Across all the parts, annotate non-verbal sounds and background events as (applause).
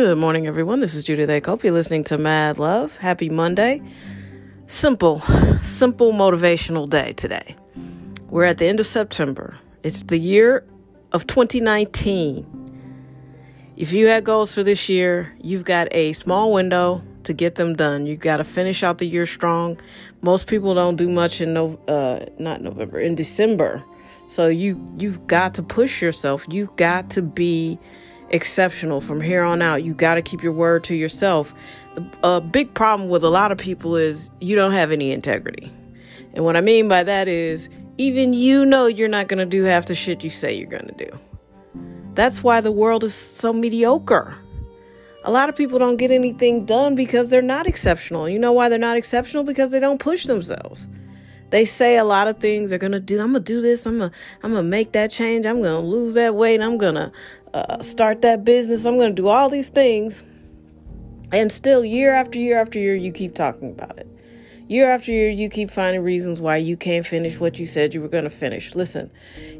Good morning, everyone. This is Judith A. You're listening to Mad Love. Happy Monday. Simple, simple motivational day today. We're at the end of September. It's the year of 2019. If you had goals for this year, you've got a small window to get them done. You've got to finish out the year strong. Most people don't do much in no, uh, not November, in December. So you you've got to push yourself. You've got to be exceptional from here on out. You got to keep your word to yourself. A big problem with a lot of people is you don't have any integrity. And what I mean by that is even you know you're not going to do half the shit you say you're going to do. That's why the world is so mediocre. A lot of people don't get anything done because they're not exceptional. You know why they're not exceptional? Because they don't push themselves. They say a lot of things they're gonna do. I'm gonna do this. I'm gonna I'm gonna make that change. I'm gonna lose that weight. I'm gonna uh, start that business. I'm gonna do all these things. And still, year after year after year, you keep talking about it. Year after year, you keep finding reasons why you can't finish what you said you were going to finish. Listen,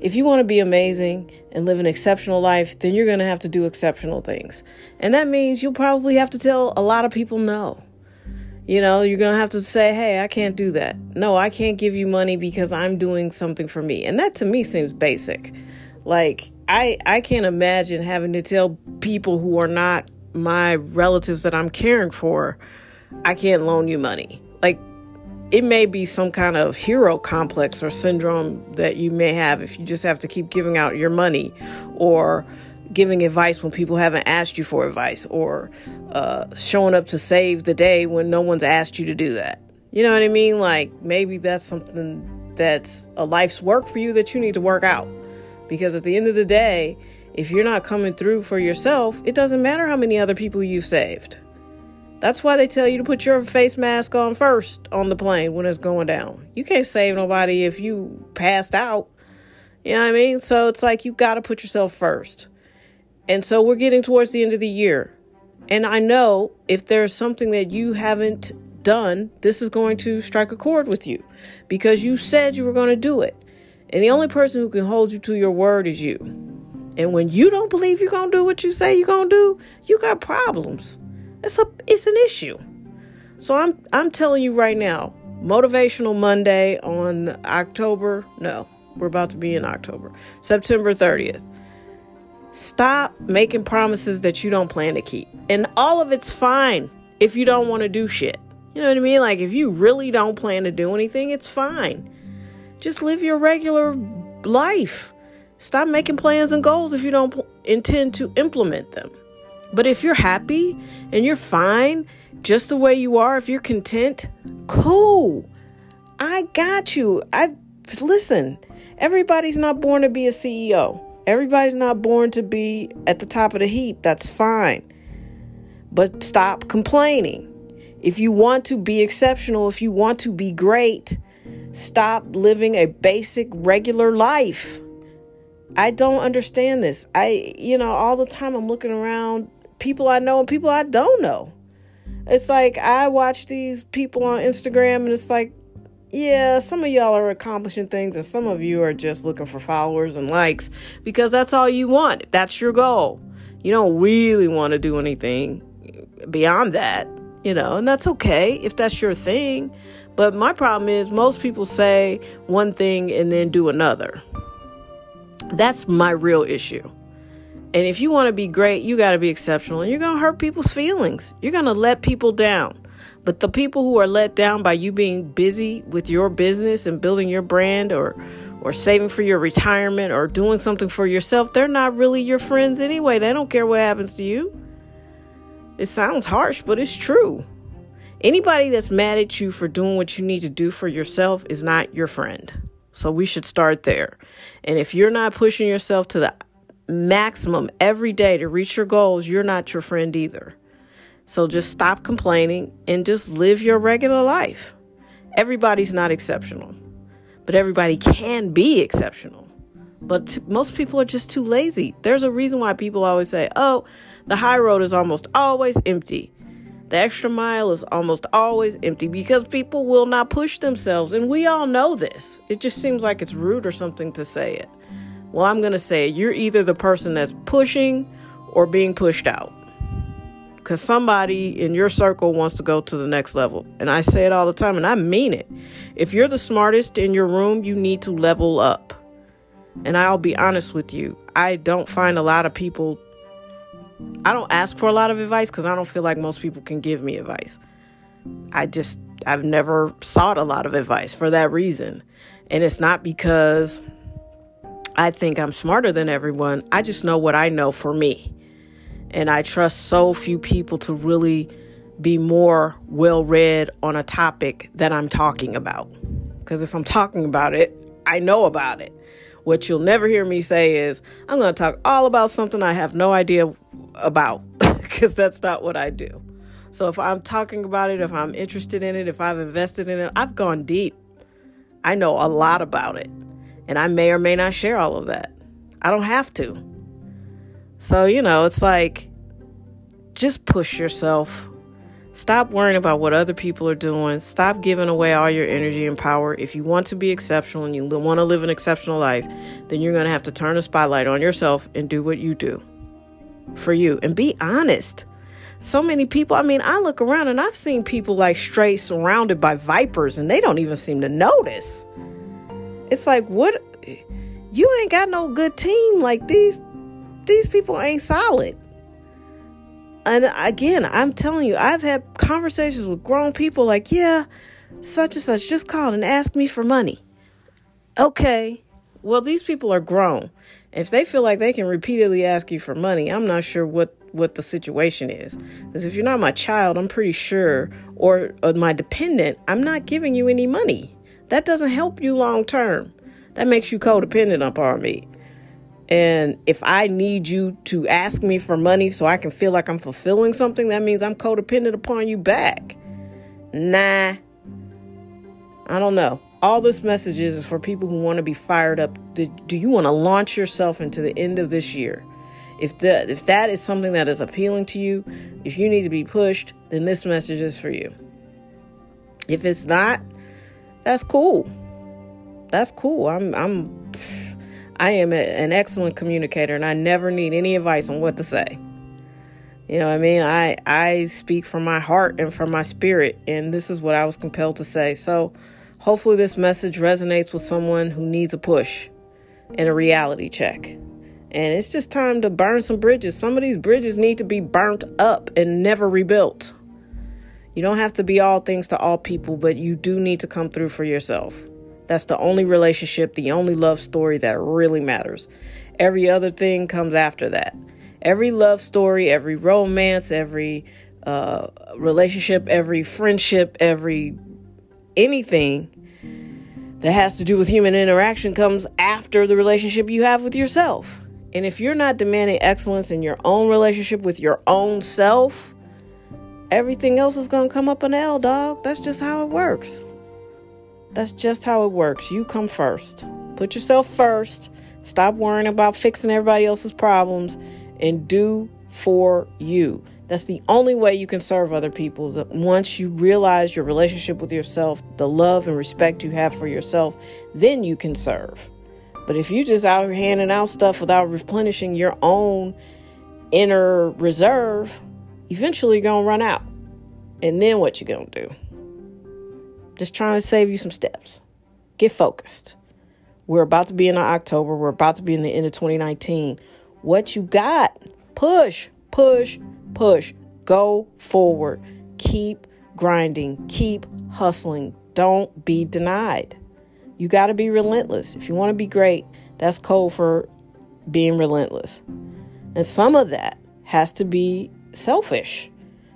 if you want to be amazing and live an exceptional life, then you're going to have to do exceptional things. And that means you'll probably have to tell a lot of people no. You know, you're going to have to say, hey, I can't do that. No, I can't give you money because I'm doing something for me. And that to me seems basic. Like, I, I can't imagine having to tell people who are not my relatives that I'm caring for, I can't loan you money. Like, it may be some kind of hero complex or syndrome that you may have if you just have to keep giving out your money or giving advice when people haven't asked you for advice or uh, showing up to save the day when no one's asked you to do that. You know what I mean? Like maybe that's something that's a life's work for you that you need to work out. Because at the end of the day, if you're not coming through for yourself, it doesn't matter how many other people you've saved. That's why they tell you to put your face mask on first on the plane when it's going down. You can't save nobody if you passed out. You know what I mean? So it's like you got to put yourself first. And so we're getting towards the end of the year. And I know if there's something that you haven't done, this is going to strike a chord with you because you said you were going to do it. And the only person who can hold you to your word is you. And when you don't believe you're going to do what you say you're going to do, you got problems. It's a it's an issue. So I'm I'm telling you right now, motivational Monday on October, no, we're about to be in October. September 30th. Stop making promises that you don't plan to keep. And all of it's fine if you don't want to do shit. You know what I mean? Like if you really don't plan to do anything, it's fine. Just live your regular life. Stop making plans and goals if you don't intend to implement them. But if you're happy and you're fine just the way you are, if you're content, cool. I got you. I listen. Everybody's not born to be a CEO. Everybody's not born to be at the top of the heap. That's fine. But stop complaining. If you want to be exceptional, if you want to be great, stop living a basic, regular life. I don't understand this. I, you know, all the time I'm looking around people I know and people I don't know. It's like I watch these people on Instagram and it's like, yeah, some of y'all are accomplishing things and some of you are just looking for followers and likes because that's all you want. That's your goal. You don't really want to do anything beyond that, you know, and that's okay if that's your thing. But my problem is most people say one thing and then do another. That's my real issue. And if you want to be great, you got to be exceptional. And you're going to hurt people's feelings. You're going to let people down. But the people who are let down by you being busy with your business and building your brand or or saving for your retirement or doing something for yourself, they're not really your friends anyway. They don't care what happens to you. It sounds harsh, but it's true. Anybody that's mad at you for doing what you need to do for yourself is not your friend. So we should start there. And if you're not pushing yourself to the maximum every day to reach your goals, you're not your friend either. So just stop complaining and just live your regular life. Everybody's not exceptional, but everybody can be exceptional. But t- most people are just too lazy. There's a reason why people always say, oh, the high road is almost always empty. The extra mile is almost always empty because people will not push themselves. And we all know this. It just seems like it's rude or something to say it. Well, I'm going to say you're either the person that's pushing or being pushed out. Because somebody in your circle wants to go to the next level. And I say it all the time, and I mean it. If you're the smartest in your room, you need to level up. And I'll be honest with you, I don't find a lot of people, I don't ask for a lot of advice because I don't feel like most people can give me advice. I just, I've never sought a lot of advice for that reason. And it's not because I think I'm smarter than everyone, I just know what I know for me. And I trust so few people to really be more well read on a topic that I'm talking about. Because if I'm talking about it, I know about it. What you'll never hear me say is, I'm going to talk all about something I have no idea about, (laughs) because that's not what I do. So if I'm talking about it, if I'm interested in it, if I've invested in it, I've gone deep. I know a lot about it. And I may or may not share all of that. I don't have to. So, you know, it's like just push yourself. Stop worrying about what other people are doing. Stop giving away all your energy and power. If you want to be exceptional and you want to live an exceptional life, then you're going to have to turn the spotlight on yourself and do what you do for you and be honest. So many people, I mean, I look around and I've seen people like straight surrounded by vipers and they don't even seem to notice. It's like, what? You ain't got no good team. Like these, these people ain't solid. And again, I'm telling you, I've had conversations with grown people like, yeah, such and such just called and asked me for money. Okay, well, these people are grown. If they feel like they can repeatedly ask you for money, I'm not sure what what the situation is. Because if you're not my child, I'm pretty sure, or, or my dependent, I'm not giving you any money. That doesn't help you long term. That makes you codependent upon me. And if I need you to ask me for money so I can feel like I'm fulfilling something, that means I'm codependent upon you back. Nah. I don't know. All this message is, for people who want to be fired up. Do, you want to launch yourself into the end of this year? If that if that is something that is appealing to you, if you need to be pushed, then this message is for you. If it's not, that's cool. That's cool. I'm I'm I am a, an excellent communicator and I never need any advice on what to say. You know what I mean? I I speak from my heart and from my spirit and this is what I was compelled to say. So hopefully this message resonates with someone who needs a push and a reality check. And it's just time to burn some bridges. Some of these bridges need to be burnt up and never rebuilt. You don't have to be all things to all people, but you do need to come through for yourself. That's the only relationship, the only love story that really matters. Every other thing comes after that. Every love story, every romance, every uh, relationship, every friendship, every anything that has to do with human interaction comes after the relationship you have with yourself. And if you're not demanding excellence in your own relationship with your own self, everything else is going to come up an L, dog. That's just how it works. That's just how it works. You come first. Put yourself first. Stop worrying about fixing everybody else's problems and do for you. That's the only way you can serve other people. Is once you realize your relationship with yourself, the love and respect you have for yourself, then you can serve. But if you just out here handing out stuff without replenishing your own inner reserve, eventually you're gonna run out. And then what you gonna do? Just trying to save you some steps. Get focused. We're about to be in October. We're about to be in the end of 2019. What you got? Push, push, push. Go forward. Keep grinding. Keep hustling. Don't be denied. You got to be relentless. If you want to be great, that's code for being relentless. And some of that has to be selfish.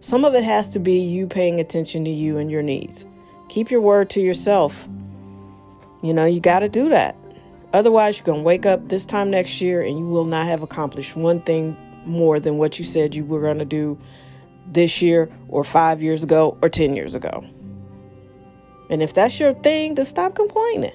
Some of it has to be you paying attention to you and your needs. Keep your word to yourself. You know, you got to do that. Otherwise, you're going to wake up this time next year and you will not have accomplished one thing more than what you said you were going to do this year or five years ago or 10 years ago. And if that's your thing, then stop complaining.